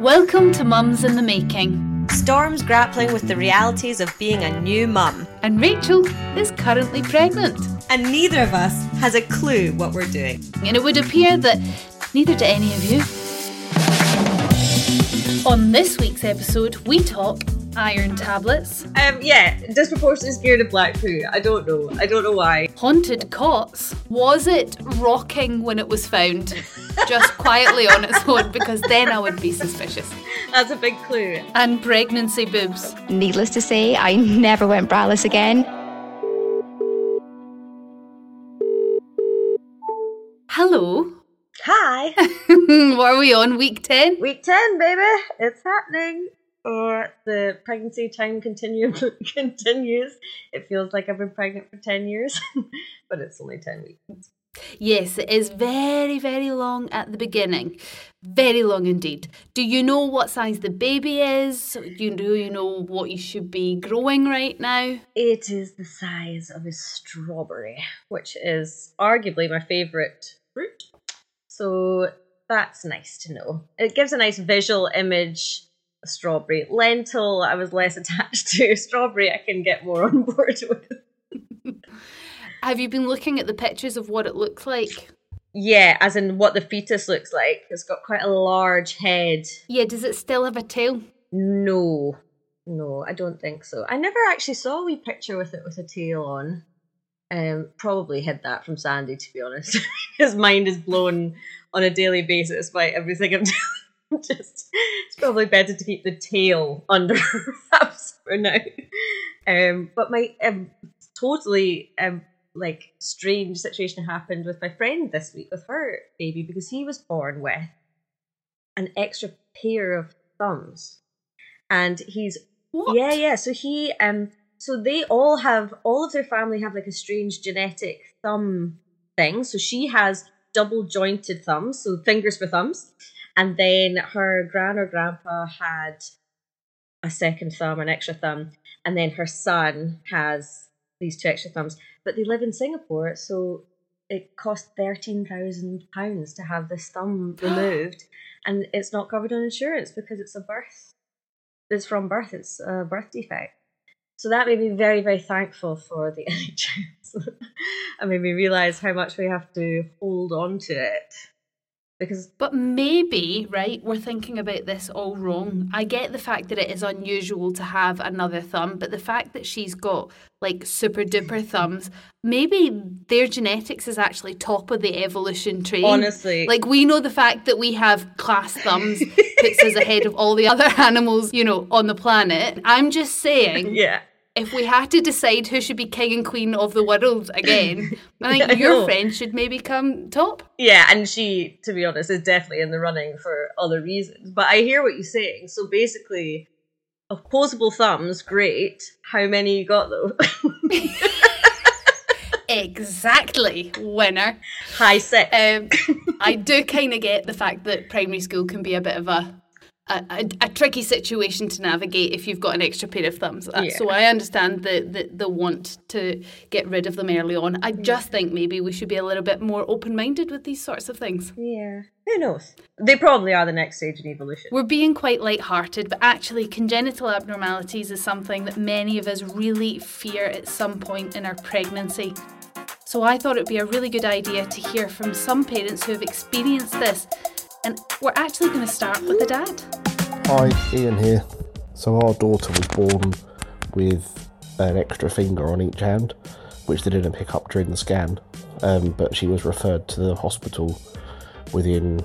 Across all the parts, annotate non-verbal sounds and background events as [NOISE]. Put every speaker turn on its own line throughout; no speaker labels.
Welcome to Mums in the Making.
Storm's grappling with the realities of being a new mum.
And Rachel is currently pregnant.
And neither of us has a clue what we're doing.
And it would appear that neither do any of you. On this week's episode, we talk iron tablets,
Um, yeah, disproportionately scared of black poo. I don't know. I don't know why.
haunted cots. Was it rocking when it was found? [LAUGHS] Just quietly on its own, because then I would be suspicious.
That's a big clue.
And pregnancy boobs.
Needless to say, I never went braless again.
Hello.
Hi. [LAUGHS]
what are we on? Week 10?
Week 10, baby. It's happening. Or the pregnancy time continue [LAUGHS] continues. It feels like I've been pregnant for 10 years, [LAUGHS] but it's only 10 weeks.
Yes, it is very, very long at the beginning. Very long indeed. Do you know what size the baby is? Do you, do you know what you should be growing right now?
It is the size of a strawberry, which is arguably my favourite fruit. So that's nice to know. It gives a nice visual image. Strawberry. Lentil, I was less [LAUGHS] attached to. Strawberry, I can get more on board [LAUGHS] with.
Have you been looking at the pictures of what it looks like?
Yeah, as in what the fetus looks like. It's got quite a large head.
Yeah, does it still have a tail?
No, no, I don't think so. I never actually saw a wee picture with it with a tail on. Um, probably hid that from Sandy, to be honest. [LAUGHS] His mind is blown on a daily basis by everything I'm [LAUGHS] doing. Just, it's probably better to keep the tail under [LAUGHS] wraps for now. Um, but my um, totally um, like strange situation happened with my friend this week with her baby because he was born with an extra pair of thumbs, and he's
What?
yeah, yeah. So he um so they all have all of their family have like a strange genetic thumb thing. So she has double jointed thumbs, so fingers for thumbs. And then her gran or grandpa had a second thumb, an extra thumb, and then her son has these two extra thumbs. But they live in Singapore, so it cost thirteen thousand pounds to have this thumb [GASPS] removed, and it's not covered on insurance because it's a birth. It's from birth. It's a birth defect. So that made me very, very thankful for the [LAUGHS] NHS. and [LAUGHS] made me realise how much we have to hold on to it. Because
But maybe, right, we're thinking about this all wrong. I get the fact that it is unusual to have another thumb, but the fact that she's got like super duper thumbs, maybe their genetics is actually top of the evolution tree.
honestly,
Like we know the fact that we have class thumbs [LAUGHS] puts us ahead of all the other [LAUGHS] animals, you know, on the planet. I'm just saying,
yeah.
If we had to decide who should be king and queen of the world again, [LAUGHS] I think
I
your friend should maybe come top.
Yeah, and she, to be honest, is definitely in the running for other reasons. But I hear what you're saying. So basically, opposable thumbs, great. How many you got though? [LAUGHS]
Exactly, winner.
High six.
Um, I [LAUGHS] do kind of get the fact that primary school can be a bit of a a, a, a tricky situation to navigate if you've got an extra pair of thumbs. Uh, So I understand the, the the want to get rid of them early on. I just think maybe we should be a little bit more open minded with these sorts of things.
yeah. Who knows? They probably are the next stage in evolution.
We're being quite light-hearted, but actually, congenital abnormalities is something that many of us really fear at some point in our pregnancy. So I thought it would be a really good idea to hear from some parents who have experienced this. And we're actually going to start with the dad.
Hi, Ian here. So our daughter was born with an extra finger on each hand, which they didn't pick up during the scan. Um, but she was referred to the hospital within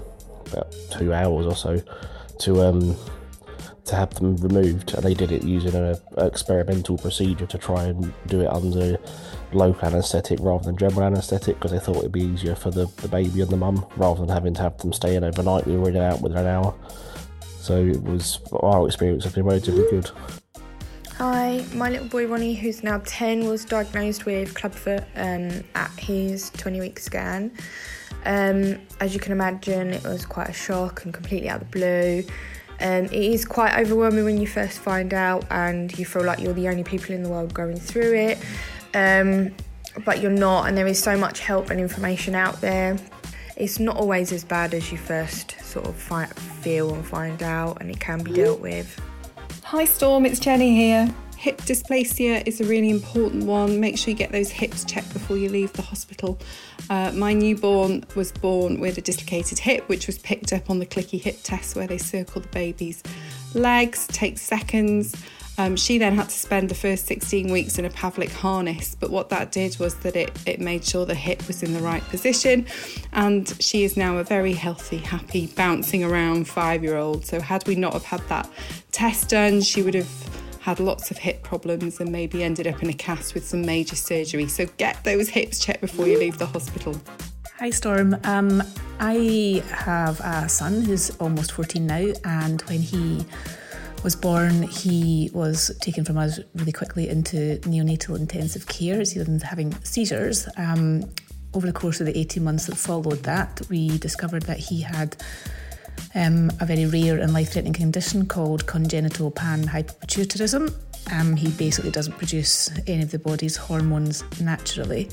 about two hours or so to um, to have them removed, and they did it using an experimental procedure to try and do it under local anaesthetic rather than general anaesthetic because they thought it'd be easier for the, the baby and the mum rather than having to have them stay in overnight. We were in and out within an hour. So it was our experience has been relatively good.
Hi, my little boy Ronnie, who's now 10, was diagnosed with clubfoot um, at his 20 week scan. Um, as you can imagine, it was quite a shock and completely out of the blue. Um, it is quite overwhelming when you first find out and you feel like you're the only people in the world going through it. Um, but you're not, and there is so much help and information out there. It's not always as bad as you first sort of fi- feel and find out, and it can be dealt with.
Hi Storm, it's Jenny here. Hip dysplasia is a really important one. Make sure you get those hips checked before you leave the hospital. Uh, my newborn was born with a dislocated hip, which was picked up on the clicky hip test where they circle the baby's legs, takes seconds. Um, she then had to spend the first 16 weeks in a Pavlik harness, but what that did was that it, it made sure the hip was in the right position, and she is now a very healthy, happy, bouncing around five year old. So, had we not have had that test done, she would have had lots of hip problems and maybe ended up in a cast with some major surgery. So, get those hips checked before you leave the hospital.
Hi Storm. Um, I have a son who's almost 14 now, and when he was born, he was taken from us really quickly into neonatal intensive care as he was having seizures. Um, over the course of the 18 months that followed that, we discovered that he had um, a very rare and life threatening condition called congenital panhypopituitarism. Um, he basically doesn't produce any of the body's hormones naturally.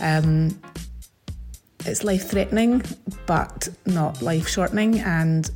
Um, it's life threatening, but not life shortening, and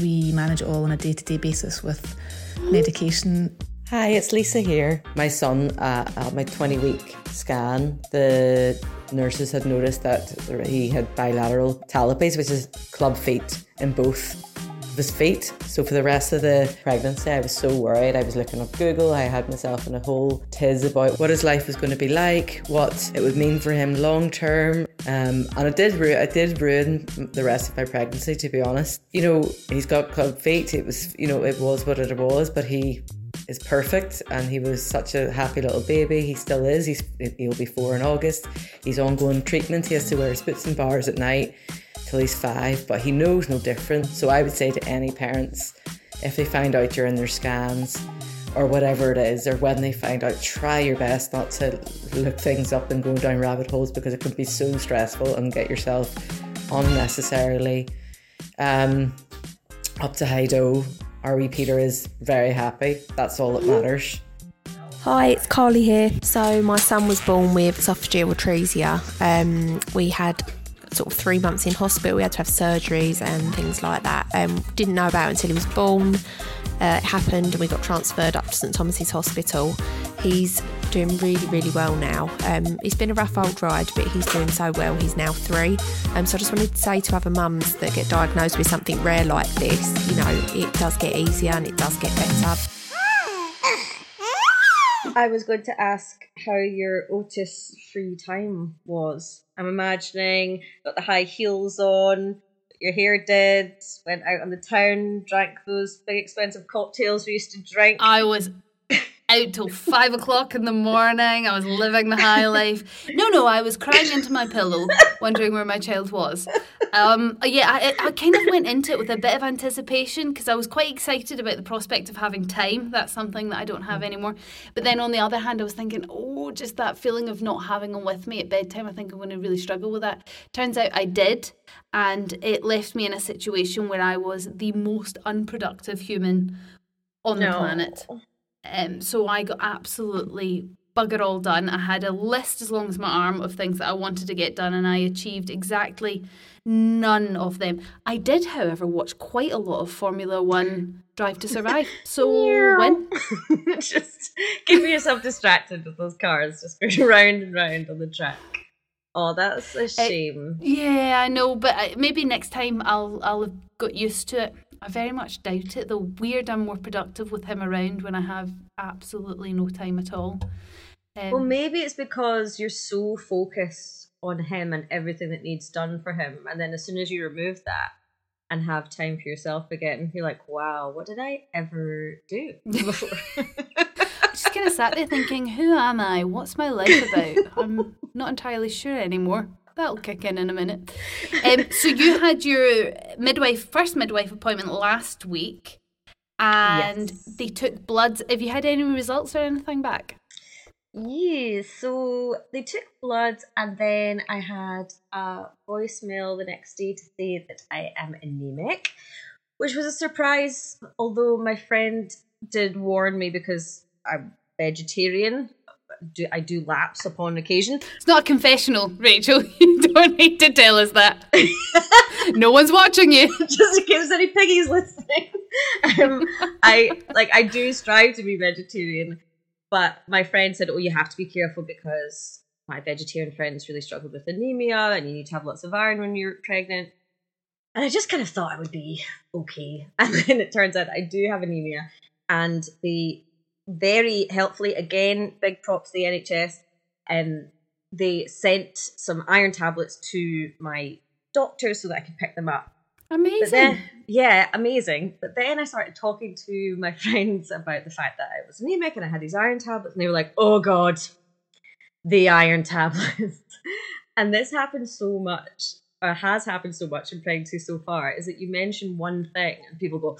we manage it all on a day to day basis with medication.
Hi, it's Lisa here. My son, uh, at my 20 week scan, the nurses had noticed that he had bilateral talipes, which is club feet in both of his feet. So for the rest of the pregnancy, I was so worried. I was looking up Google. I had myself in a whole tiz about what his life was going to be like, what it would mean for him long term. Um, and it did, ru- it did ruin the rest of my pregnancy, to be honest. You know, he's got club feet. It was, you know, it was what it was, but he is perfect and he was such a happy little baby. He still is. He's he'll be four in august. He's ongoing treatment. He has to wear his boots and bars at night till he's five but he knows no different. So i would say to any parents if they find out you're in their scans or whatever it is or when they find out try your best not to look things up and go down rabbit holes because it can be so stressful and get yourself unnecessarily um, up to high dough our wee Peter is very happy. That's all that matters.
Hi, it's Carly here. So my son was born with esophageal atresia. Um, we had sort of three months in hospital. We had to have surgeries and things like that. Um, didn't know about it until he was born. Uh, it happened, and we got transferred up to St Thomas's Hospital. He's doing really, really well now. Um, it's been a rough old ride, but he's doing so well. He's now three. Um, so I just wanted to say to other mums that get diagnosed with something rare like this, you know, it does get easier and it does get better.
I was going to ask how your Otis free time was. I'm imagining got the high heels on, your hair did, went out on the town, drank those big expensive cocktails we used to drink.
I was out till five o'clock in the morning. I was living the high life. No, no, I was crying into my pillow, wondering where my child was. Um, yeah, I, I kind of went into it with a bit of anticipation because I was quite excited about the prospect of having time. That's something that I don't have anymore. But then on the other hand, I was thinking, oh, just that feeling of not having him with me at bedtime. I think I'm going to really struggle with that. Turns out I did. And it left me in a situation where I was the most unproductive human on the planet. Um, so I got absolutely bugger all done. I had a list as long as my arm of things that I wanted to get done, and I achieved exactly none of them. I did, however, watch quite a lot of Formula One Drive to Survive. [LAUGHS] So when [LAUGHS]
just keeping yourself distracted with those cars, just going [LAUGHS] round and round on the track. Oh, that's a shame.
Yeah, I know, but maybe next time I'll I'll have got used to it. I very much doubt it. Though weird, I'm more productive with him around when I have absolutely no time at all. Um,
well, maybe it's because you're so focused on him and everything that needs done for him, and then as soon as you remove that and have time for yourself again, you're like, "Wow, what did I ever do before?" [LAUGHS]
just kind of sat there thinking, who am I? What's my life about? I'm not entirely sure anymore. That'll kick in in a minute. Um, so you [LAUGHS] had your midwife first midwife appointment last week, and
Yes.
they took bloods. Have you had any results or anything back?
Yeah, so they took blood, and then I had a voicemail the next day to say that I am anemic, which was a surprise. Although my friend did warn me because I'm vegetarian, do I do lapse upon occasion.
It's not a confessional, Rachel. [LAUGHS] You don't need to tell us that. [LAUGHS] no one's watching you. [LAUGHS]
Just in case any piggies listening. Um, I like I do strive to be vegetarian, but my friend said, "Oh, you have to be careful because my vegetarian friends really struggled with anemia, and you need to have lots of iron when you're pregnant." And I just kind of thought I would be okay, and then it turns out I do have anemia, and they very helpfully again big props to the NHS. Um, they sent some iron tablets to my doctor so that I could pick them up.
Amazing.
Then, yeah, amazing. But then I started talking to my [LAUGHS] friends about the fact that I was anemic and I had these iron tablets, and they were like, "Oh God, the iron [LAUGHS] tablets." and this happens so much, or has happened so much in pregnancy so far, is that you mention one thing and people go,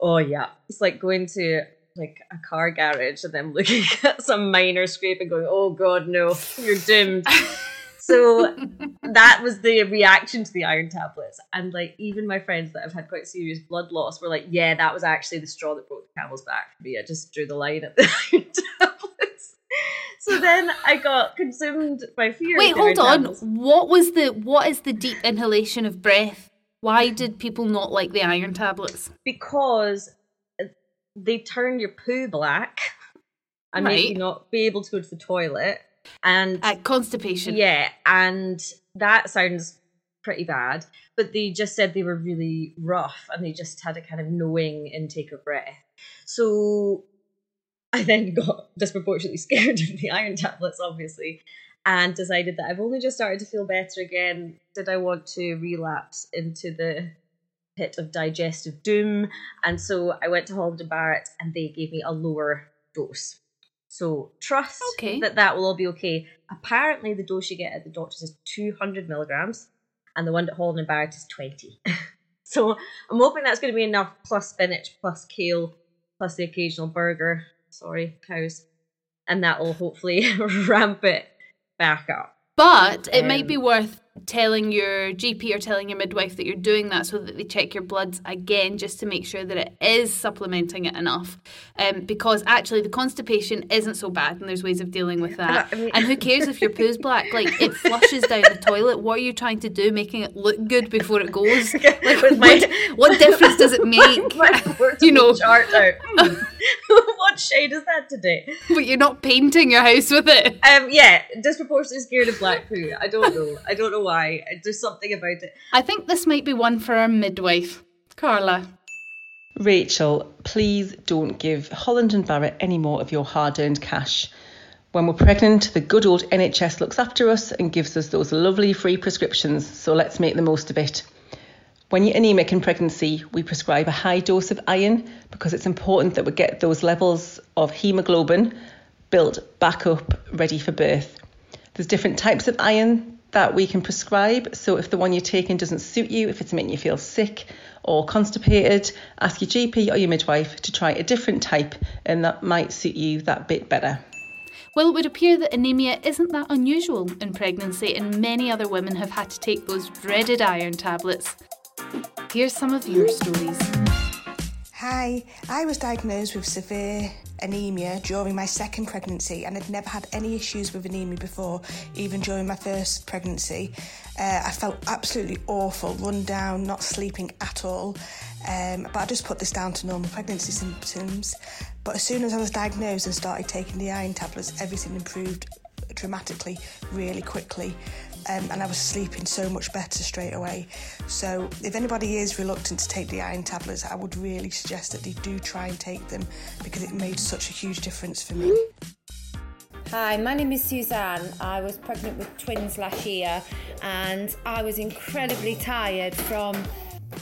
"Oh yeah." It's like going to like a car garage and then looking [LAUGHS] at some minor scrape and going, "Oh God, no, you're doomed." [LAUGHS] so that was the reaction to the iron tablets, and like even my friends that have had quite serious blood loss were like, "Yeah, that was actually the straw that broke the camel's back for me. I just drew the line at the [LAUGHS] iron tablets." So then I got consumed by fear.
Wait,
of the iron
hold on.
tablets.
What was the what is the deep inhalation of breath? Why did people not like the iron tablets?
because they turn your poo black [LAUGHS] and make you not be able to go to the toilet. And
Uh, constipation.
yeah, and that sounds pretty bad. But they just said they were really rough and they just had a kind of knowing intake of breath. So I then [LAUGHS] got disproportionately scared of the iron tablets, obviously, and decided that I've only just started to feel better again. Did I want to relapse into the pit of digestive doom? And so I went to Holland and Barrett and they gave me a lower dose. So trust
Okay.
that that will all be okay. Apparently, the dose you get at the doctor's is 200 milligrams, and the one at Holland and Barrett is 20. [LAUGHS] so I'm hoping that's going to be enough, plus spinach, plus kale, plus the occasional burger. Sorry, cows. And that will hopefully [LAUGHS] ramp it back up.
But it might
Um,
be worth telling your GP or telling your midwife that you're doing that so that they check your bloods again just to make sure that it is supplementing it enough. Um, because actually, the constipation isn't so bad and there's ways of dealing with that.
I mean-
and who cares if your poo's black? Like, it [LAUGHS] flushes down the toilet. What are you trying to do? Making it look good before it goes? [LAUGHS] Like,
With my-
what, what difference does it [LAUGHS] make? You know.
chart out. What shade is that today?
But you're not painting your house with it.
Um, yeah, disproportionately scared of black poo. I don't know. I don't know why. There's something about it.
I think this might be one for our midwife. Carla.
Rachel, please don't give Holland and Barrett any more of your hard earned cash. When we're pregnant, the good old NHS looks after us and gives us those lovely free prescriptions, so let's make the most of it. When you're anemic in pregnancy, we prescribe a high dose of iron because it's important that we get those levels of hemoglobin built back up ready for birth. There's different types of iron that we can prescribe, so if the one you're taking doesn't suit you, if it's making you feel sick or constipated, ask your GP or your midwife to try a different type and that might suit you that bit better.
Well, it would appear that anemia isn't that unusual in pregnancy, and many other women have had to take those dreaded iron tablets. Here's some of your stories.
Hi, I was diagnosed with severe anemia during my second pregnancy and had never had any issues with anemia before, even during my first pregnancy. Uh, I felt absolutely awful, run down, not sleeping at all. Um, but I just put this down to normal pregnancy symptoms. But as soon as I was diagnosed and started taking the iron tablets, everything improved dramatically, really quickly. Um, and I was sleeping so much better straight away. So, if anybody is reluctant to take the iron tablets, I would really suggest that they do try and take them because it made such a huge difference for me.
Hi, my name is Suzanne. I was pregnant with twins last year and I was incredibly tired from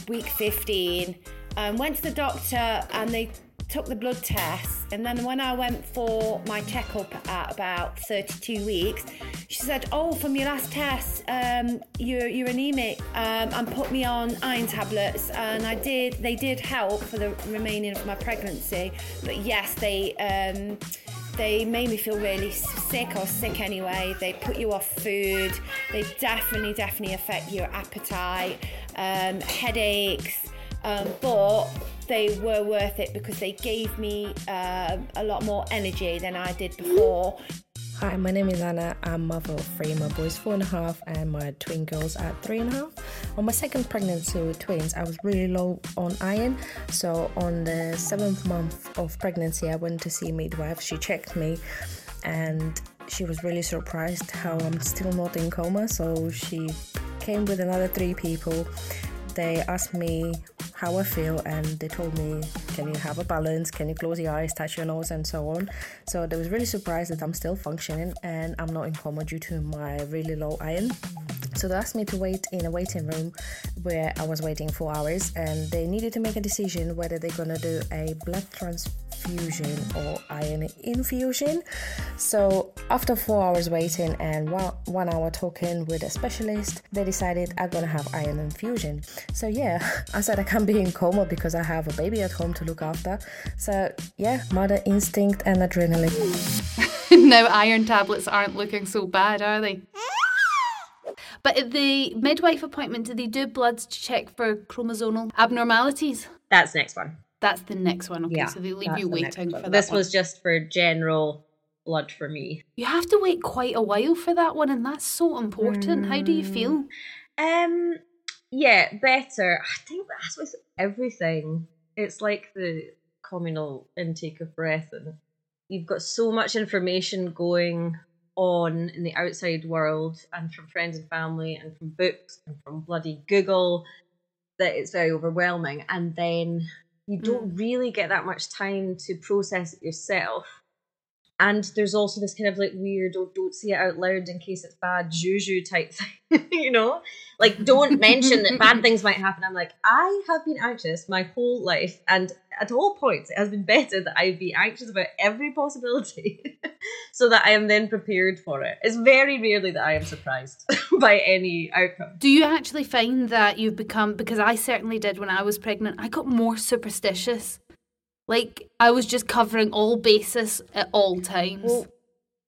week 15. Um, went to the doctor and they took the blood tests. And then when I went for my checkup at about 32 weeks, she said, Oh, from your last test, um, you're, you're anemic, um, and put me on iron tablets. And I did, they did help for the remaining of my pregnancy. But yes, they. Um, they made me feel really sick or sick anyway. They put you off food. They definitely, definitely affect your appetite, um, headaches. Um, but they were worth it because they gave me uh, a lot more energy than I did before.
Hi, my name is Anna. I'm mother of three. My boy's four and a half, and my twin girls are three and a half. On my second pregnancy with twins, I was really low on iron. So on the seventh month of pregnancy, I went to see a midwife. She checked me, and she was really surprised how I'm still not in coma. So she came with another three people. They asked me how I feel and they told me, Can you have a balance? Can you close your eyes, touch your nose, and so on? So they was really surprised that I'm still functioning and I'm not in coma due to my really low iron. So they asked me to wait in a waiting room where I was waiting for hours and they needed to make a decision whether they're gonna do a blood transfusion or iron infusion. So after four hours waiting and one, one hour talking with a specialist, they decided I'm gonna have iron infusion. So yeah, [LAUGHS] I said I can't be in coma because I have a baby at home to look after. So yeah, mother instinct and adrenaline. [LAUGHS]
now iron tablets aren't looking so bad, are they? But at the midwife appointment, do they do bloods to check for chromosomal abnormalities?
That's the next one.
That's the next one. Okay,
yeah,
so they leave you waiting for that.
This
one.
was just for general blood for me.
You have to wait quite a while for that one, and that's so important. How do you feel?
Um, yeah, better. I think that's with everything. It's like the communal intake of breath, and you've got so much information going on in the outside world, and from friends and family, and from books, and from bloody Google, that it's very overwhelming. And then you don't mm. really get that much time to process it yourself. And there's also this kind of like weird, oh, don't say it out loud in case it's bad juju type [LAUGHS] thing, you know? Like, don't mention that bad things might happen. I'm like, I have been anxious my whole life, and at all points, it has been better that I be anxious about every possibility [LAUGHS] so that I am then prepared for it. It's very rarely that I am surprised [LAUGHS] by any outcome.
Do you actually find that you've become, because I certainly did when I was pregnant, I got more superstitious. Like, I was just covering all bases at all times.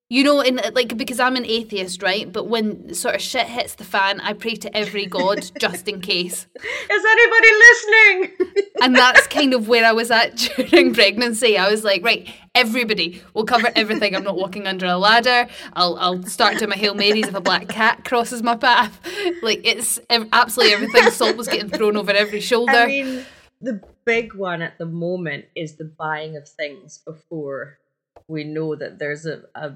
you know, in uh, like because I'm an atheist, right? But when sort of shit hits the fan, I pray to every god [LAUGHS] just in case.
Is anybody listening?
and that's kind of where I was at [LAUGHS] during pregnancy. I was like, right, everybody, we'll cover everything. I'm not walking under a ladder. I'll I'll start doing my hail marys if a black cat crosses my path. Like it's absolutely everything. Salt was getting thrown over every shoulder.
I mean, the big one at the moment is the buying of things before we know that there's a, a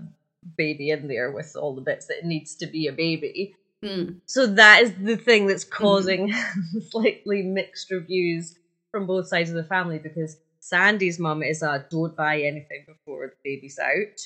baby in there with all the bits that it needs to be a baby.
Mm.
So that is the thing that's causing [LAUGHS] slightly mixed reviews from both sides of the family because Sandy's mum is a don't buy anything before the baby's out.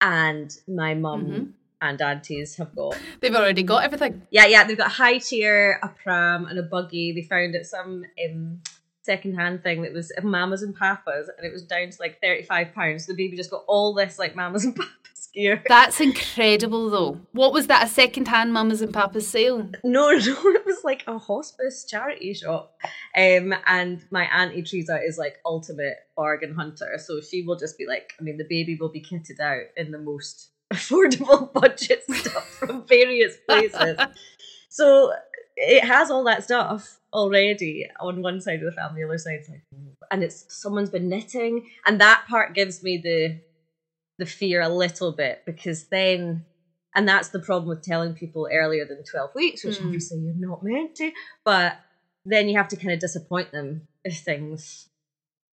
And my mum
Mhm.
And aunties have got
They've already got everything.
yeah, yeah, they've got a high chair, a pram, and a buggy. They found at some um, second-hand thing that was mamas and papas, and it was down to like thirty-five pounds. The baby just got all this like mamas and [LAUGHS] papas gear.
That's incredible, though. What was that? A second-hand mamas and papas sale?
No, [LAUGHS] no, it was like a hospice charity shop. Um, and my auntie Teresa is like ultimate bargain hunter, so she will just be like, I mean, the baby will be kitted out in the most affordable [LAUGHS] budget stuff from various places. so it has all that stuff already on one side of the family, the other side's like, and it's someone's been knitting, and that part gives me the the fear a little bit because then and that's the problem with telling people earlier than 12 weeks which
Mm.
obviously you're not meant to but then you have to kind of disappoint them if things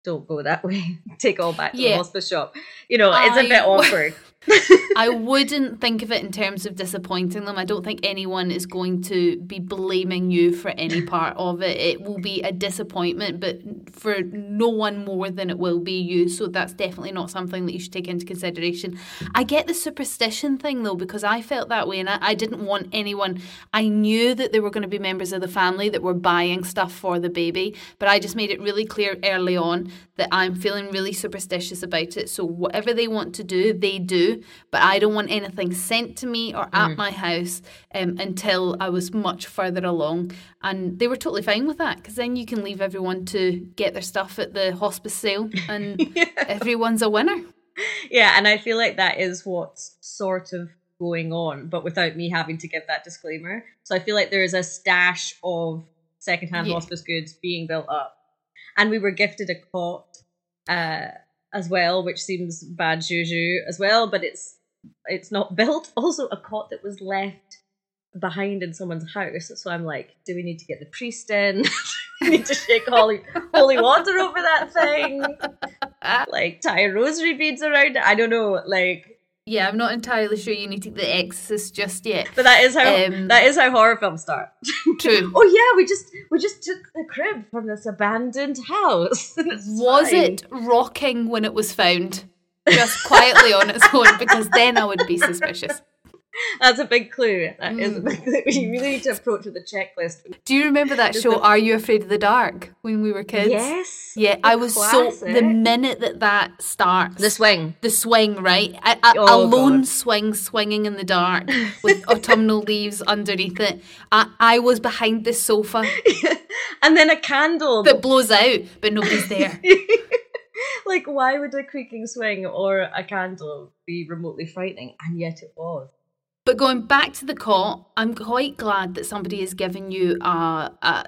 don't go that [LAUGHS] way take all back to the
Yeah.
hospice shop you know it's a bit [LAUGHS] awkward
I wouldn't think of it in terms of disappointing them. I don't think anyone is going to be blaming you for any part of it. It will be a disappointment, but for no one more than it will be you. So that's definitely not something that you should take into consideration. I get the superstition thing though, because I felt that way and I, I didn't want anyone. I knew that there were going to be members of the family that were buying stuff for the baby, but I just made it really clear early on that I'm feeling really superstitious about it. So whatever they want to do, they do. But I don't want anything sent to me or at
Mhm.
my house um, until I was much further along. And they were totally fine with that because then you can leave everyone to get their stuff at the hospice sale and [LAUGHS] everyone's a winner.
yeah and i feel like that is what's sort of going on but without me having to give that disclaimer so i feel like there is a stash of secondhand
Yeah.
hospice goods being built up and we were gifted a cot uh as well which seems bad juju as well but it's it's not [LAUGHS] built. Also, a cot that was left behind in someone's house. So I'm like, do we need to get the priest in? [LAUGHS] we need to shake holy holy water over that thing. [LAUGHS] like tie rosary beads around it. I don't know. Like
yeah, I'm not entirely sure you need to the Exorcist just yet.
But that is how um, that is how horror films start. [LAUGHS]
True.
oh yeah, we just we just took the crib from this abandoned house. [LAUGHS]
was
fine.
it rocking when it was found? Just quietly on its own, because then I would be suspicious.
That's a big clue. That mm. is a big clue. [LAUGHS] You really need to approach with a checklist.
Do you remember that show, Are You Afraid of the Dark, when we were kids?
Yes.
Yeah, I was classic. so. The minute that that starts.
The swing.
The swing, right? A, a, oh, a lone God. swing swinging in the dark [LAUGHS] with autumnal leaves underneath it. I, I was behind the sofa. [LAUGHS]
and then a candle.
That blows out, but nobody's there.
like, why would a creaking swing or a candle be remotely frightening? And yet it was.
But going back to the cot, I'm quite glad that somebody has given you a a,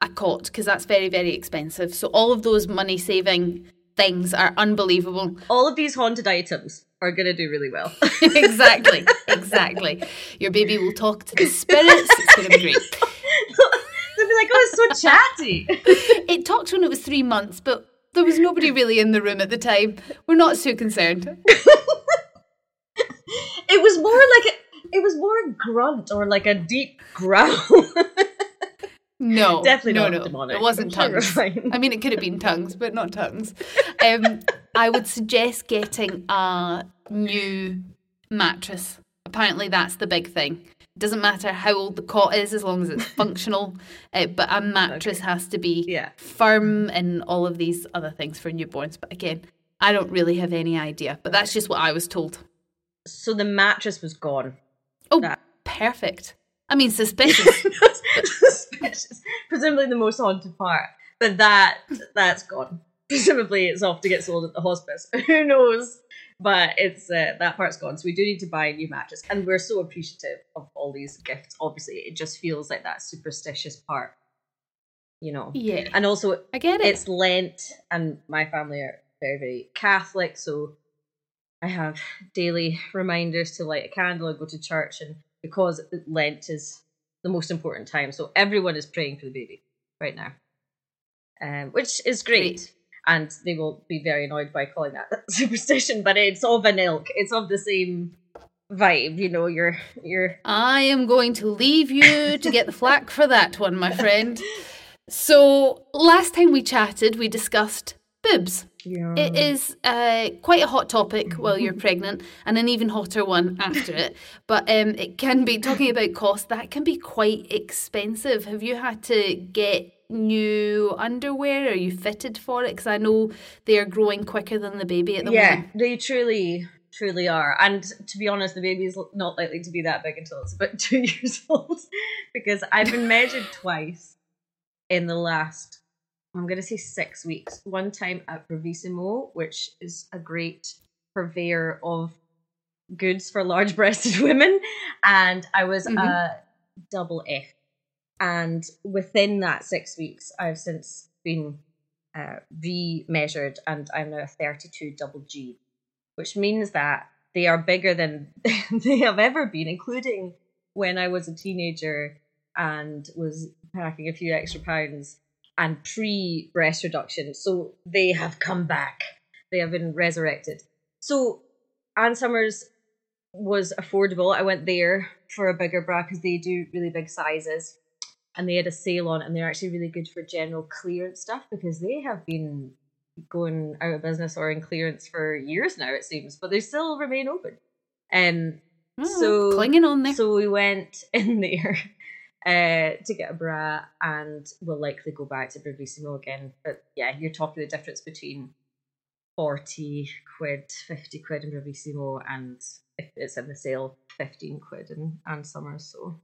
a cot because that's very very expensive. So all of those money saving things are unbelievable.
All of these haunted items are going to do really well. [LAUGHS]
exactly, exactly. Your baby will talk to the spirits. It's going to be great. [LAUGHS]
They'll be like, "Oh, it's so chatty." [LAUGHS]
it talked when it was three months, but there was nobody really in the room at the time. We're not so concerned
it was more like a, it was more a grunt or like a deep growl. [LAUGHS]
No,
definitely
no,
not
no.
demonic.
It wasn't tongues. I mean, it could have been tongues, but not tongues. [LAUGHS] Um, I would suggest getting a new mattress. Apparently, that's the big thing. It doesn't matter how old the cot is, as long as it's functional. [LAUGHS] Uh, but a mattress okay. has to be
yeah.
firm and all of these other things for newborns. But again, I don't really have any idea. But that's just what I was told.
So the mattress was gone.
Oh, that. perfect. I mean, suspicious. [LAUGHS]
suspicious. Presumably the most haunted part. But that that's gone. Presumably it's off to get sold at the hospice. [LAUGHS] Who knows? But it's uh, that part's gone. So we do need to buy a new mattress, and we're so appreciative of all these gifts. Obviously, it just feels like that superstitious part, you know.
Yeah.
And also,
I get it.
It's Lent, and my family are very, very Catholic, so I have daily reminders to light a candle and go to church, and because Lent is the most important time, so everyone is praying for the baby right now, um, which is great. And they will be very annoyed by calling that [LAUGHS] superstition, but it's of an ilk. It's of the same vibe, you know. You're you're.
I am going to leave you to get the flack for that one, my friend. So last time we chatted, we discussed boobs.
Yeah.
It is uh, quite a hot topic while you're pregnant, and an even hotter one after it. But um, it can be talking about cost. That can be quite expensive. Have you had to get new underwear? Are you fitted for it? Because I know they are growing quicker than the baby at the
yeah,
moment.
Yeah, they truly, truly are. And to be honest, the baby is not likely to be that big until it's about [LAUGHS] two years old, because I've been measured twice in the last I'm going to say six weeks. One time at Bravissimo, which is a great purveyor of goods for large breasted [LAUGHS] women. And I was mm-hmm. a double F. And within that six weeks, I've since been uh, re measured and I'm now a 32 double G, which means that they are bigger than [LAUGHS] they have ever been, including when I was a teenager and was packing a few extra pounds and pre breast reduction. So they have come back. They have been resurrected. So Ann Summers was affordable. I went there for a bigger bra because they do really big sizes. And they had a sale on, and they're actually really good for general clearance stuff because they have been going out of business or in clearance for years now, it seems, but they still remain open. Um, oh, so
clinging on there.
So we went [LAUGHS] in there uh, to get a bra, and we'll likely go back to Bravissimo again. But yeah, you're talking the difference between 40 quid, 50 quid in Bravissimo, and if it's in the sale, 15 quid in Ann Summers. So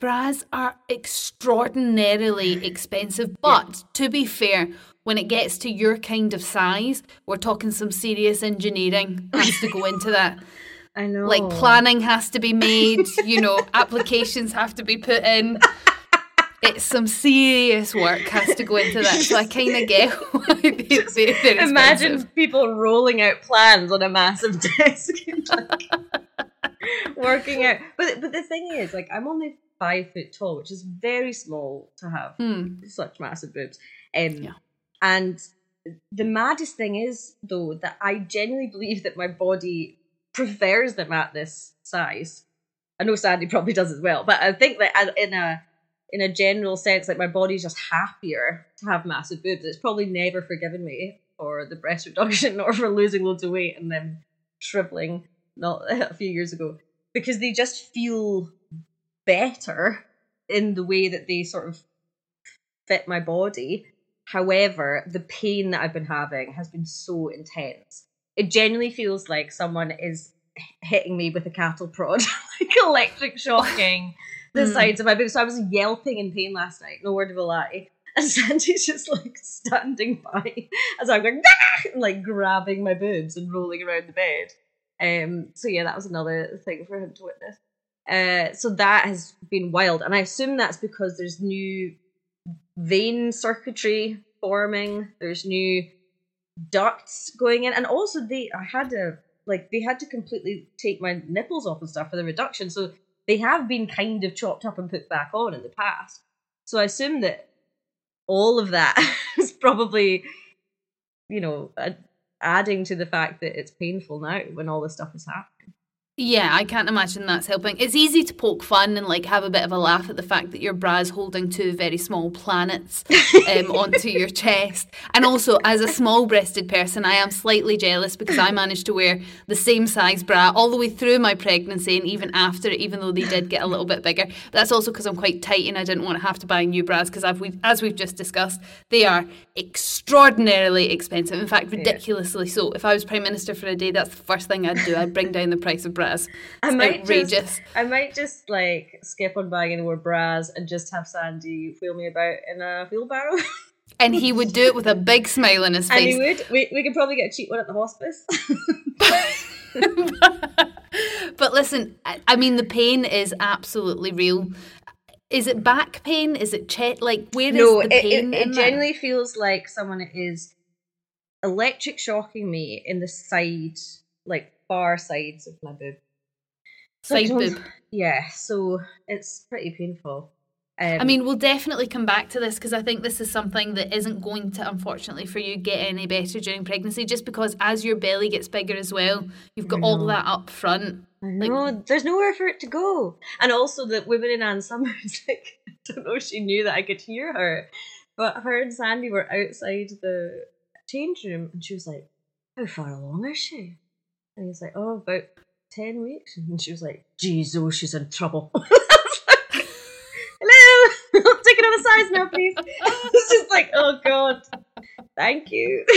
bras are extraordinarily expensive, but yeah. to be fair, when it gets to your kind of size, we're talking some serious engineering has to go into that. [LAUGHS]
I know.
Like planning has to be made, you know, [LAUGHS] applications have to be put in. It's some serious work has to go into that. So I kind of get [LAUGHS] why they, they,
Imagine people rolling out plans on a massive [LAUGHS] desk. working out. But but the thing is, like, I'm only five foot tall, which is very small to have
Hmm.
such massive boobs. Um, And the maddest thing is, though, that I genuinely believe that my body prefers them at this size. I know Sandy probably does as well, but I think that in a in a general sense, like my body's just happier to have massive boobs. It's probably never forgiven me for the breast [LAUGHS] reduction or for losing loads of weight and then shriveling not [LAUGHS] a few years ago because they just feel better in the way that they sort of fit my body. However, the pain that I've been having has been so intense. It genuinely feels like someone is hitting me with a cattle prod, [LAUGHS] like electric shocking the
Mm.
sides of my boobs. So I was yelping in pain last night, no word of a lie. And [LAUGHS] Sandy's just like standing by as I'm going, "Ah!" and like grabbing my boobs and rolling around the bed. Um, so yeah, that was another thing for him to witness. Uh, so that has been wild, and I assume that's because there's new vein circuitry forming. There's new ducts going in, and also they I had to like they had to completely take my nipples off and stuff for the reduction. So they have been kind of chopped up and put back on in the past. So I assume that all of that [LAUGHS] is probably, you know, adding to the fact that it's painful now when all this stuff is happening.
Yeah, I can't imagine that's helping. It's easy to poke fun and like have a bit of a laugh at the fact that your bra's holding two very small planets um, [LAUGHS] onto your chest. And also, as a small breasted person, I am slightly jealous because I managed to wear the same size bra all the way through my pregnancy and even after it, even though they did get a little bit bigger. But that's also because I'm quite tight and I didn't want to have to buy new bras because, as we've just discussed, they are extraordinarily expensive. In fact, ridiculously so. If I was Prime Minister for a day, that's the first thing I'd do. I'd bring down the price of bras.
I
It's
might
outrageous.
just, I might just like skip on buying any more bras and just have Sandy wheel me about in a wheelbarrow. [LAUGHS]
And he would do it with a big smile on his face.
and he would. We, we could probably get a cheap one at the hospice. [LAUGHS]
But listen, I, I mean, the pain is absolutely real. Is it back pain? Is it chest? Like, where is
no,
the
it,
pain?
it, it
that?
generally feels like someone is electric shocking me in the side, like far sides of my boob. So
Side
don't-
boob.
Yeah, so it's pretty painful. Um,
I mean, we'll definitely come back to this because I think this is something that isn't going to, unfortunately for you, get any better during pregnancy. Just because as your belly gets bigger as well, you've got all that up front.
No, there's nowhere for it to go. And also the women in Ann Summers, [LAUGHS] like I don't know if she knew that I could hear her. But her and Sandy were outside the change room and she was like, How far along is she? And he's like, Oh, about ten weeks. And she was like, Jeez, oh, she's in trouble. [LAUGHS] Hello, I'm taking on a size now, please. [LAUGHS] it's just like, oh god. Thank you. [LAUGHS]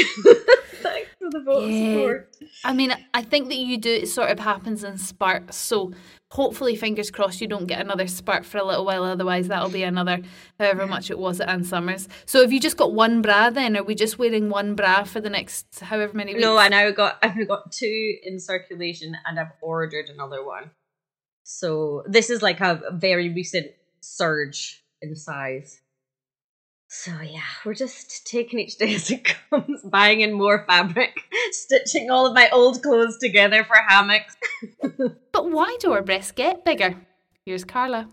Thanks for the vote of support.
I mean, I think that you do, it sort of happens in spurts. So hopefully, fingers crossed, you don't get another spurt for a little while. Otherwise, that'll be another however much it was at Ann Summers. So have you just got one bra then? Are we just wearing one bra for the next however many weeks?
No, I now got I've got two in circulation and I've ordered another one. So this is like a very recent surge in size. So yeah, we're just taking each day [LAUGHS] as it comes, buying in more fabric, [LAUGHS] stitching all of my old clothes together for hammocks. [LAUGHS]
But why do our breasts get bigger? Here's Carla.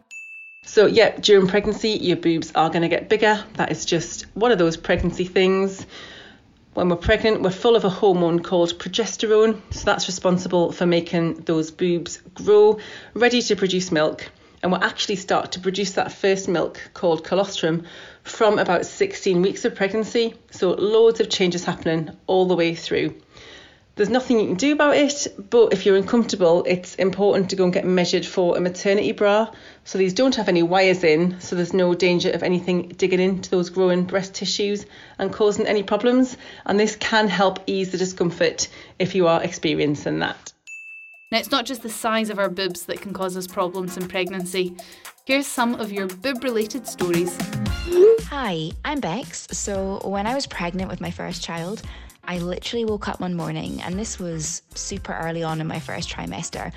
So, yeah, during pregnancy, your boobs are going to get bigger. That is just one of those pregnancy things. When we're pregnant, we're full of a hormone called progesterone. So, that's responsible for making those boobs grow, ready to produce milk. And we'll actually start to produce that first milk called colostrum from about 16 weeks of pregnancy. So, loads of changes happening all the way through. There's nothing you can do about it, but if you're uncomfortable, it's important to go and get measured for a maternity bra. So these don't have any wires in, so there's no danger of anything digging into those growing breast tissues and causing any problems. And this can help ease the discomfort if you are experiencing that.
Now, it's not just the size of our boobs that can cause us problems in pregnancy. Here's some of your boob related stories.
Hi, I'm Bex. So, when I was pregnant with my first child, I literally woke up one morning, and this was super early on in my first trimester,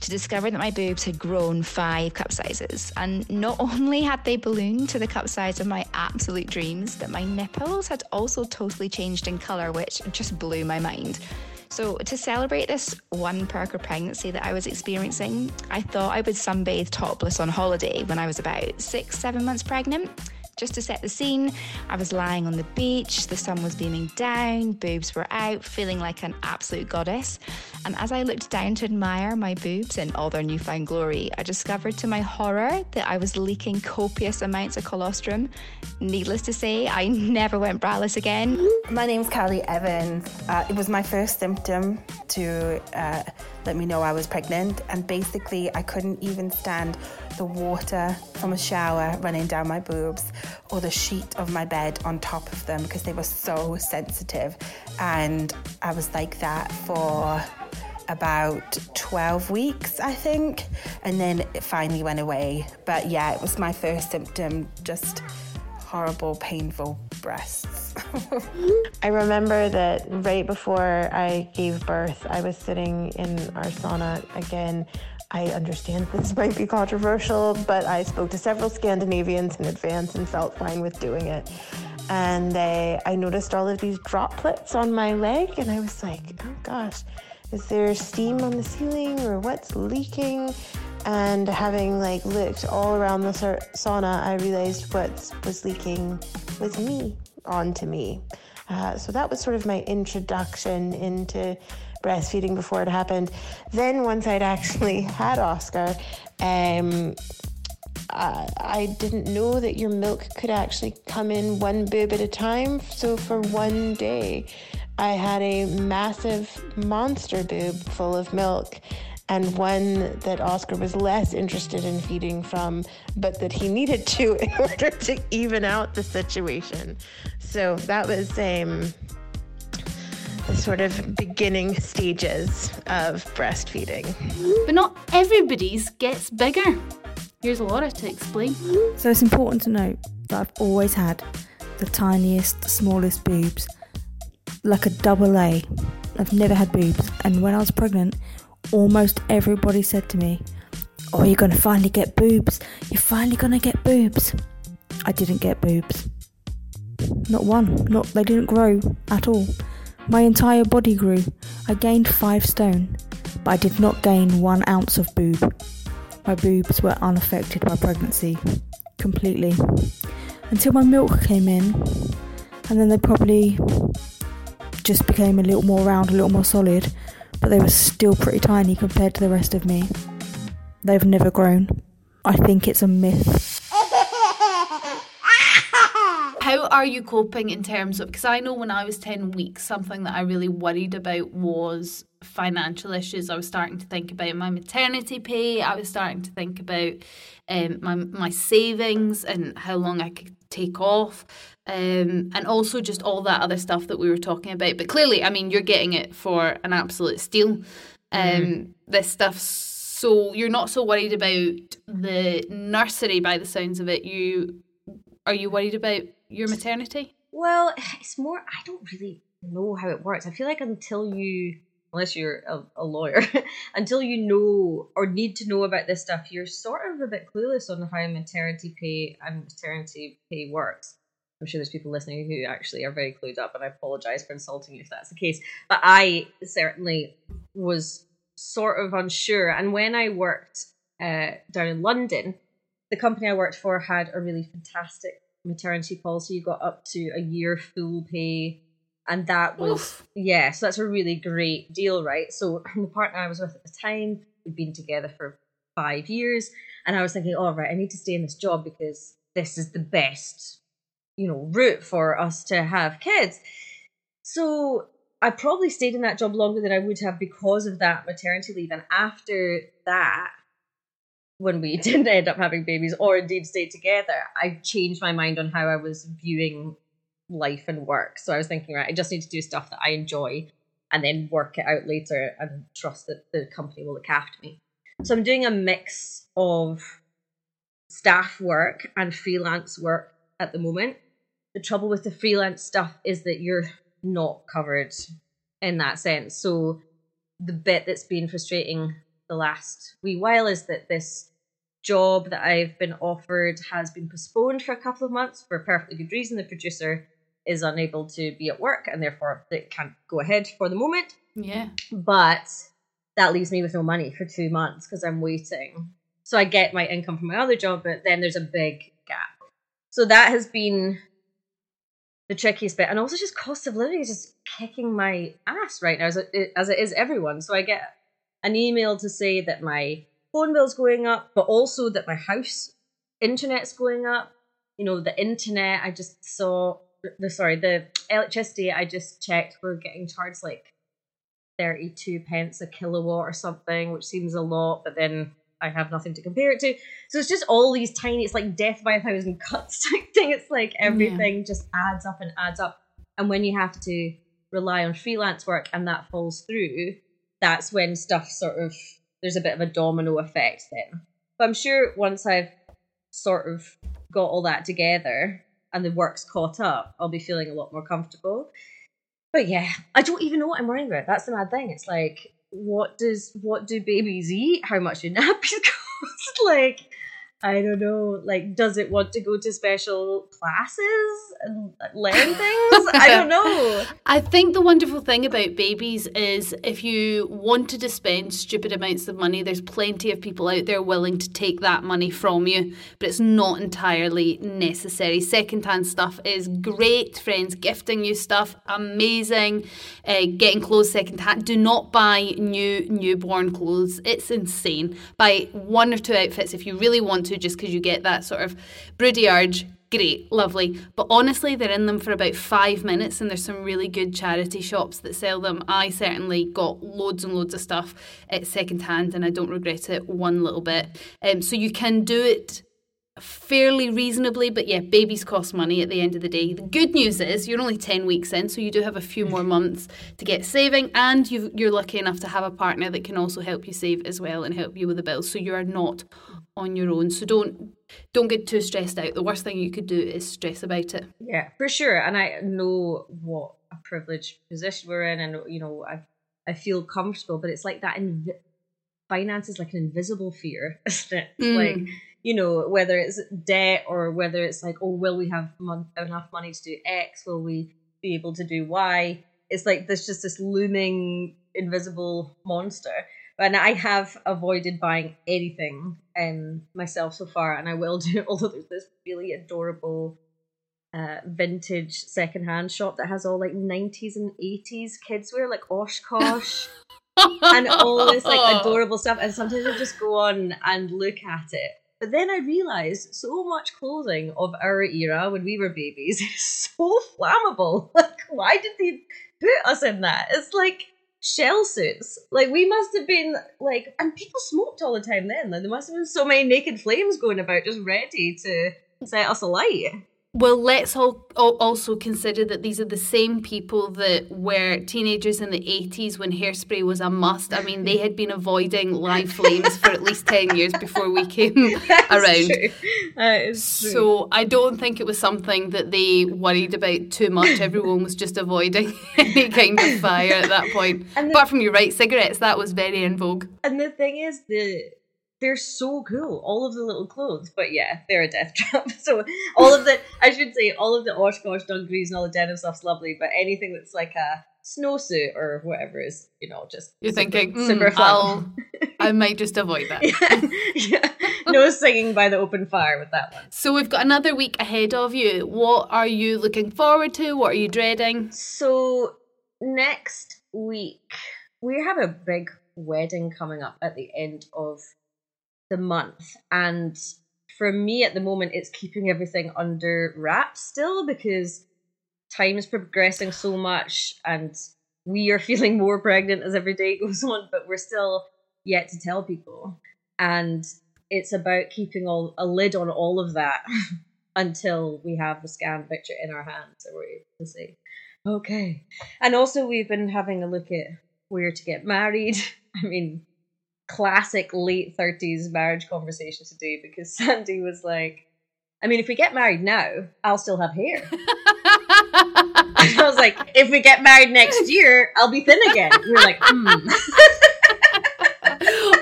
to discover that my boobs had grown five cup sizes. And not [LAUGHS] only had they ballooned to the cup size of my absolute dreams, but my nipples had also totally changed in colour, which just blew my mind. So, to celebrate this one perk of pregnancy that I was experiencing, I thought I would sunbathe topless on holiday when I was about six, seven months pregnant. Just to set the scene, I was lying on the beach, the sun was beaming down, boobs were out, feeling like an absolute goddess. And as I looked down to admire my boobs in all their newfound glory, I discovered to my horror that I was leaking copious amounts of colostrum. Needless to say, I [LAUGHS] never went braless again.
My name's Callie Evans. Uh, it was my first symptom to uh, let me know I was pregnant, and basically, I couldn't even stand the water from a shower running down my boobs or the sheet of my bed on top of them because they were so sensitive. And I was like that for about 12 weeks, I think, and then it finally went away. But yeah, it was my first symptom, just horrible, painful breasts. [LAUGHS]
I remember that right before I gave birth, I was sitting in our sauna again. I understand this might be controversial, but I spoke to several Scandinavians in advance and felt fine with doing it. And they, I noticed all of these droplets on my leg, and I was like, oh gosh, is there steam on the ceiling or what's leaking? And having like looked all around the sauna, I realized what was leaking was me onto me. Uh, so that was sort of my introduction into breastfeeding before it happened. Then once I'd actually [LAUGHS] had Oscar, um, I, I didn't know that your milk could actually come in one boob at a time. So for one day, I had a massive monster boob full of milk and one that Oscar was less interested in feeding from, but that he needed to [LAUGHS] in order to even out the situation. So that was um, the sort of beginning stages of breastfeeding.
But not everybody's gets bigger. Here's Laura to explain.
So it's important to note that I've always had the tiniest, smallest boobs, like a double A. I've never had boobs, and when I was pregnant, almost everybody said to me, Oh, you're gonna finally get boobs. You're finally gonna get boobs. I didn't get boobs. Not one. Not they didn't grow at all. My entire body grew. I gained five stone, but I did not gain one ounce of boob. My boobs were unaffected by pregnancy. Completely. Until my milk came in, and then they probably just became a little more round, a little more solid, but they were still pretty tiny compared to the rest of me. They've never grown. I think it's a myth.
How are you coping in terms of? Because I know when I was 10 weeks, something that I really worried about was financial issues. I was starting to think about my maternity pay. I was starting to think about um, my, my savings and how long I could take off. Um, and also just all that other stuff that we were talking about. But clearly, I mean, you're getting it for an absolute steal. Um, mm. This stuff. So you're not so worried about the nursery by the sounds of it. You are you worried about your maternity?
Well, it's more, I don't really know how it works. I feel like until you, unless you're a, a lawyer, [LAUGHS] until you know or need to know about this stuff, you're sort of a bit clueless on how maternity pay and maternity pay works. I'm sure there's people listening who actually are very clued up, and I apologize for insulting you if that's the case. But I certainly was sort of unsure. And when I worked uh, down in London, the company I worked for had a really fantastic maternity policy. You got up to a year full pay, and that was Oof. yeah. So that's a really great deal, right? So [CLEARS THROAT] the partner I was with at the time, we'd been together for five years, and I was thinking, all oh, right, I need to stay in this job because this is the best, you know, route for us to have kids. So I probably stayed in that job longer than I would have because of that maternity leave. And after that, when we [LAUGHS] didn't end up having babies or indeed stay together, I changed my mind on how I was viewing life and work. So I was thinking, right, I just need to do stuff that I enjoy and then work it out later and trust that the company will look after me. So I'm doing a mix of staff work and freelance work at the moment. The trouble with the freelance stuff is that you're not covered in that sense. So the bit that's been frustrating the last wee while is that this job that I've been offered has been postponed for a couple of months for a perfectly good reason. The producer is unable to be at work and therefore it can't go ahead for the moment.
Yeah.
But that leaves me with no money for two months because I'm waiting. So I get my income from my other job, but then there's a big. So that has been the trickiest bit. And also just cost of living is just kicking my ass right now as it, as it is everyone. So I get an email to say that my phone bill's going up, but also that my house internet's going up. You know, the internet I just saw the sorry, the electricity I just checked we're getting charged like 32 pence a kilowatt or something, which seems a lot, but then I have nothing to compare it to. So it's just all these tiny, it's like death by a thousand cuts [LAUGHS] type thing. It's like everything yeah. just adds up and adds up. And when you have to rely on freelance work and that falls through, that's when stuff sort of, there's a bit of a domino effect then. But I'm sure once I've sort of got all that together and the work's caught up, I'll be feeling a lot more comfortable. But yeah, I don't even know what I'm worrying about. That's the mad thing. It's like, what does what do babies eat? How much do nappies [LAUGHS] cost? like, I don't know. Like, does it want to go to special classes and learn [LAUGHS] things? I don't know.
I think the wonderful thing about babies is if you wanted to spend stupid amounts of money, there's plenty of people out there willing to take that money from you, but it's not entirely necessary. Secondhand stuff is great. Friends gifting you stuff, amazing. Uh, getting clothes secondhand. Do not buy new newborn clothes. It's insane. Buy one or two outfits if you really want to to just because you get that sort of broody urge. Great, lovely. But honestly, they're in them for about five minutes, and there's some really good charity shops that sell them. I certainly got loads and loads of stuff at second hand, and I don't regret it one little bit. Um, so you can do it fairly reasonably, but yeah, babies cost money at the end of the day. The good news is you're only 10 weeks in, so you do have a few more months to get saving, and you are lucky enough to have a partner that can also help you save as well and help you with the bills. So you are not on your own. So don't don't get too stressed out. The worst thing you could do is stress about it.
Yeah, for sure. And I know what a privileged position we're in, and you know, I I feel comfortable, but it's like that. In finance is like an invisible fear, [LAUGHS] isn't it? Mm. Like you know, whether it's debt or whether it's like, oh, will we have mon- enough money to do X? Will we be able to do Y? It's like there's just this looming invisible monster and I have avoided buying anything um myself so far, and I will do. [LAUGHS] Although there's this really adorable uh, vintage secondhand shop that has all like 90s and 80s kids wear, like Oshkosh. [LAUGHS] and all this like adorable stuff and sometimes I just go on and look at it but then I realized so much clothing of our era when we were babies [LAUGHS] is so flammable. [LAUGHS] Like, why did they put us in that? It's like shell suits. Like we must have been like, and people smoked all the time then. Like there must have been so many naked flames going about, just ready to set us alight.
Well, let's all, also consider that these are the same people that were teenagers in the 80s when hairspray was a must. I mean, they had been avoiding live flames for at least 10 years before we came [LAUGHS] around.
True. That is
true. So I don't think it was something that they worried about too much. Everyone was just avoiding [LAUGHS] any kind of fire at that point. The, Apart from your right cigarettes, that was very in vogue.
And the thing is, the they're so cool. All of the little clothes, but yeah, they're a death [LAUGHS] trap. So all of the, I should say, all of the Oshkosh dungarees and all the denim stuff's lovely, but anything that's like a snowsuit or whatever is, you know, just
you're super, thinking mm, super fun. [LAUGHS] i might just avoid that.
yeah, yeah. No singing by the open fire with that one.
So we've got another week ahead of you. What are you looking forward to? What are you dreading?
So next week we have a big wedding coming up at the end of the month. And for me at the moment, it's keeping everything under wraps still because time is progressing so much and we are [LAUGHS] feeling more pregnant as every day goes [LAUGHS] on, but we're still yet to tell people. And it's about keeping all a lid on all of that [LAUGHS] until we have the scan picture in our hands and we're able to say, okay. And also we've been having a look at where to get married. I mean, classic late 30s marriage conversation to do because [LAUGHS] Sandy was like, I mean, if we get married now, I'll still have hair. [LAUGHS] I was like, if we get married next year, I'll be thin again. We are like, hmm. [LAUGHS]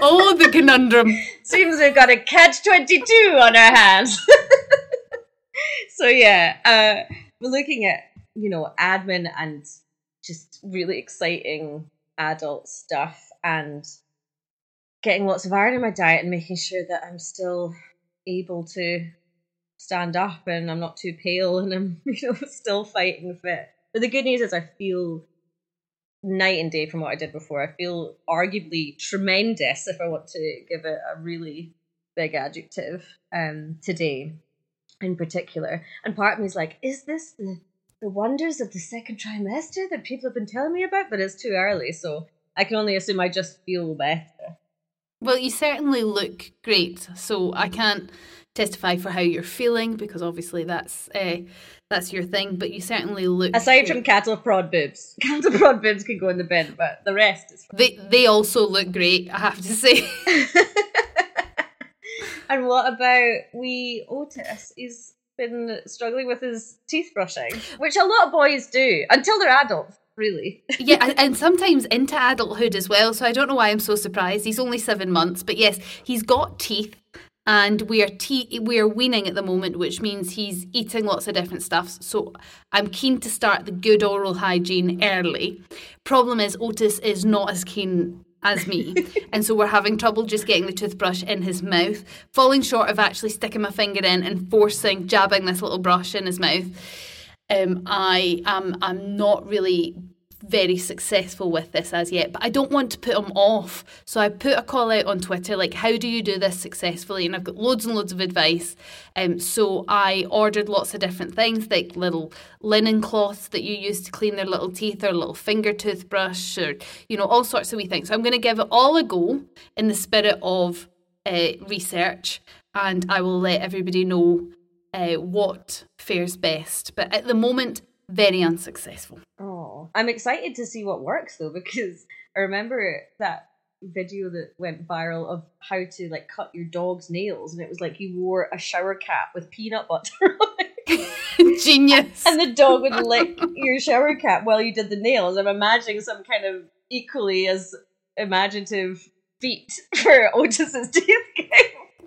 oh, the conundrum.
Seems we've got a catch 22 on our hands. so, yeah, uh, we're looking at you know, admin and just really exciting adult stuff and getting lots of iron in my diet and making sure that I'm still able to stand up and I'm not too pale and I'm [LAUGHS] you know still fighting fit. But the good news is I feel night and day from what I did before. I feel arguably tremendous if I want to give it a really big adjective um today in particular. And part of me is like, is this the the wonders of the second trimester that people have been telling me about? But it's too early, so I can only assume I just feel better.
Well, you certainly look great, so I can't testify for how you're feeling because obviously that's uh, that's your thing. But you certainly look.
Aside great. from cattle prod boobs, [LAUGHS] cattle prod boobs can go in the bin, but the rest is.
Fine. They they also look great. I have to say. [LAUGHS] [LAUGHS]
and what about wee Otis? He's been struggling with his teeth brushing, which a lot of boys do until they're adults really. [LAUGHS]
yeah, and sometimes into adulthood as well. So I don't know why I'm so surprised. He's only seven months, but yes, he's got teeth. And we are te- we are weaning at the moment, which means he's eating lots of different stuff. So I'm keen to start the good oral hygiene early. Problem is, Otis is not as keen as me. [LAUGHS] and so we're having trouble just getting the toothbrush in his mouth, falling short of actually sticking my finger in and forcing, jabbing this little brush in his mouth. Um, I am I'm not really very successful with this as yet, but I don't want to put them off. So I put a call out on Twitter like, how do you do this successfully? And I've got loads and loads of advice. Um, so I ordered lots of different things like little linen cloths that you use to clean their little teeth or little finger toothbrush or, you know, all sorts of wee things. So I'm going to give it all a go in the spirit of uh, research and I will let everybody know uh, what fares best. But at the moment, very unsuccessful.
Oh, I'm excited to see what works though [LAUGHS] because I remember that video that went viral of how to like cut your dog's nails and it was like you wore a shower cap with peanut butter [LAUGHS] [LAUGHS]
Genius.
and the dog would lick your shower cap while you did the nails. I'm imagining some kind of equally as imaginative feat for Otis's teeth game.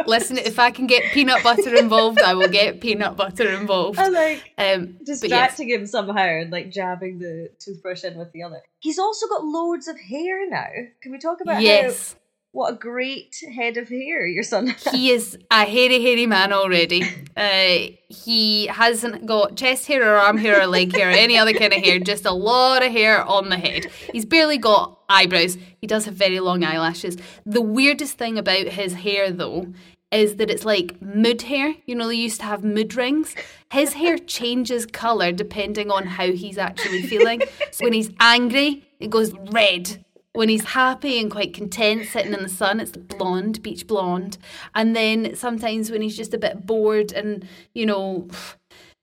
Listen, if I can get peanut butter involved, I will get peanut butter involved.
I like um, distracting yes. him somehow and like jabbing the toothbrush in with the other. He's also got loads of hair now. Can we talk about yes. What a great head of hair your son. [LAUGHS]
He is a hairy, hairy man already. Uh, he hasn't got chest hair or arm hair or leg hair or any other kind of hair, just a lot of hair on the head. He's barely got eyebrows. He does have very long eyelashes. The weirdest thing about his hair, though, is that it's like mood hair. You know, they used to have mood rings. His hair changes colour depending on how he's actually feeling. so when he's angry, it goes red. When he's happy and quite content sitting in the sun, it's blonde, beach blonde. And then sometimes when he's just a bit bored and, you know,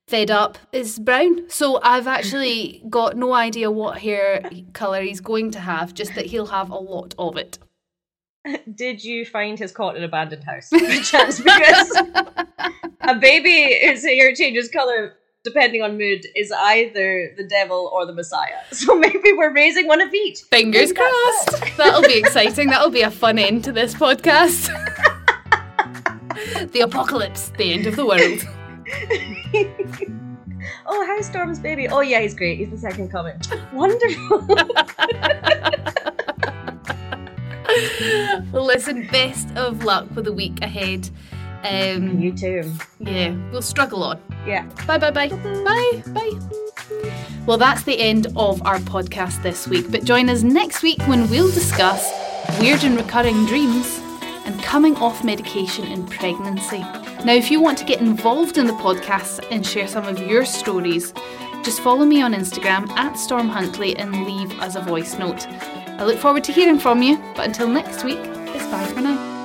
fed up, it's brown. So I've actually [LAUGHS] got no idea what hair colour he's going to have, just that he'll have a lot of it. [LAUGHS]
Did you find his cot in an abandoned house? chance because [LAUGHS] a baby whose hair changes color depending on mood is either the devil or the messiah. [LAUGHS] So maybe we're raising one of each.
Fingers crossed. [LAUGHS] That'll be exciting. That'll be a fun end to this podcast. [LAUGHS] the apocalypse, the end of the world.
oh, how's Storm's baby? Oh yeah, he's great. He's the second coming. Wonderful.
listen, best of luck for the week ahead.
Um, you too.
Yeah, we'll struggle on.
Yeah.
Bye, bye, bye. Bye, bye. Well, that's the end of our podcast this week, but join us next week when we'll discuss weird and recurring dreams and coming off medication in pregnancy. Now, if you want to get involved in the podcast and share some of your stories, just follow me on Instagram at Storm Huntley and leave us a voice note. I look forward to hearing from you, but until next week, it's bye for now.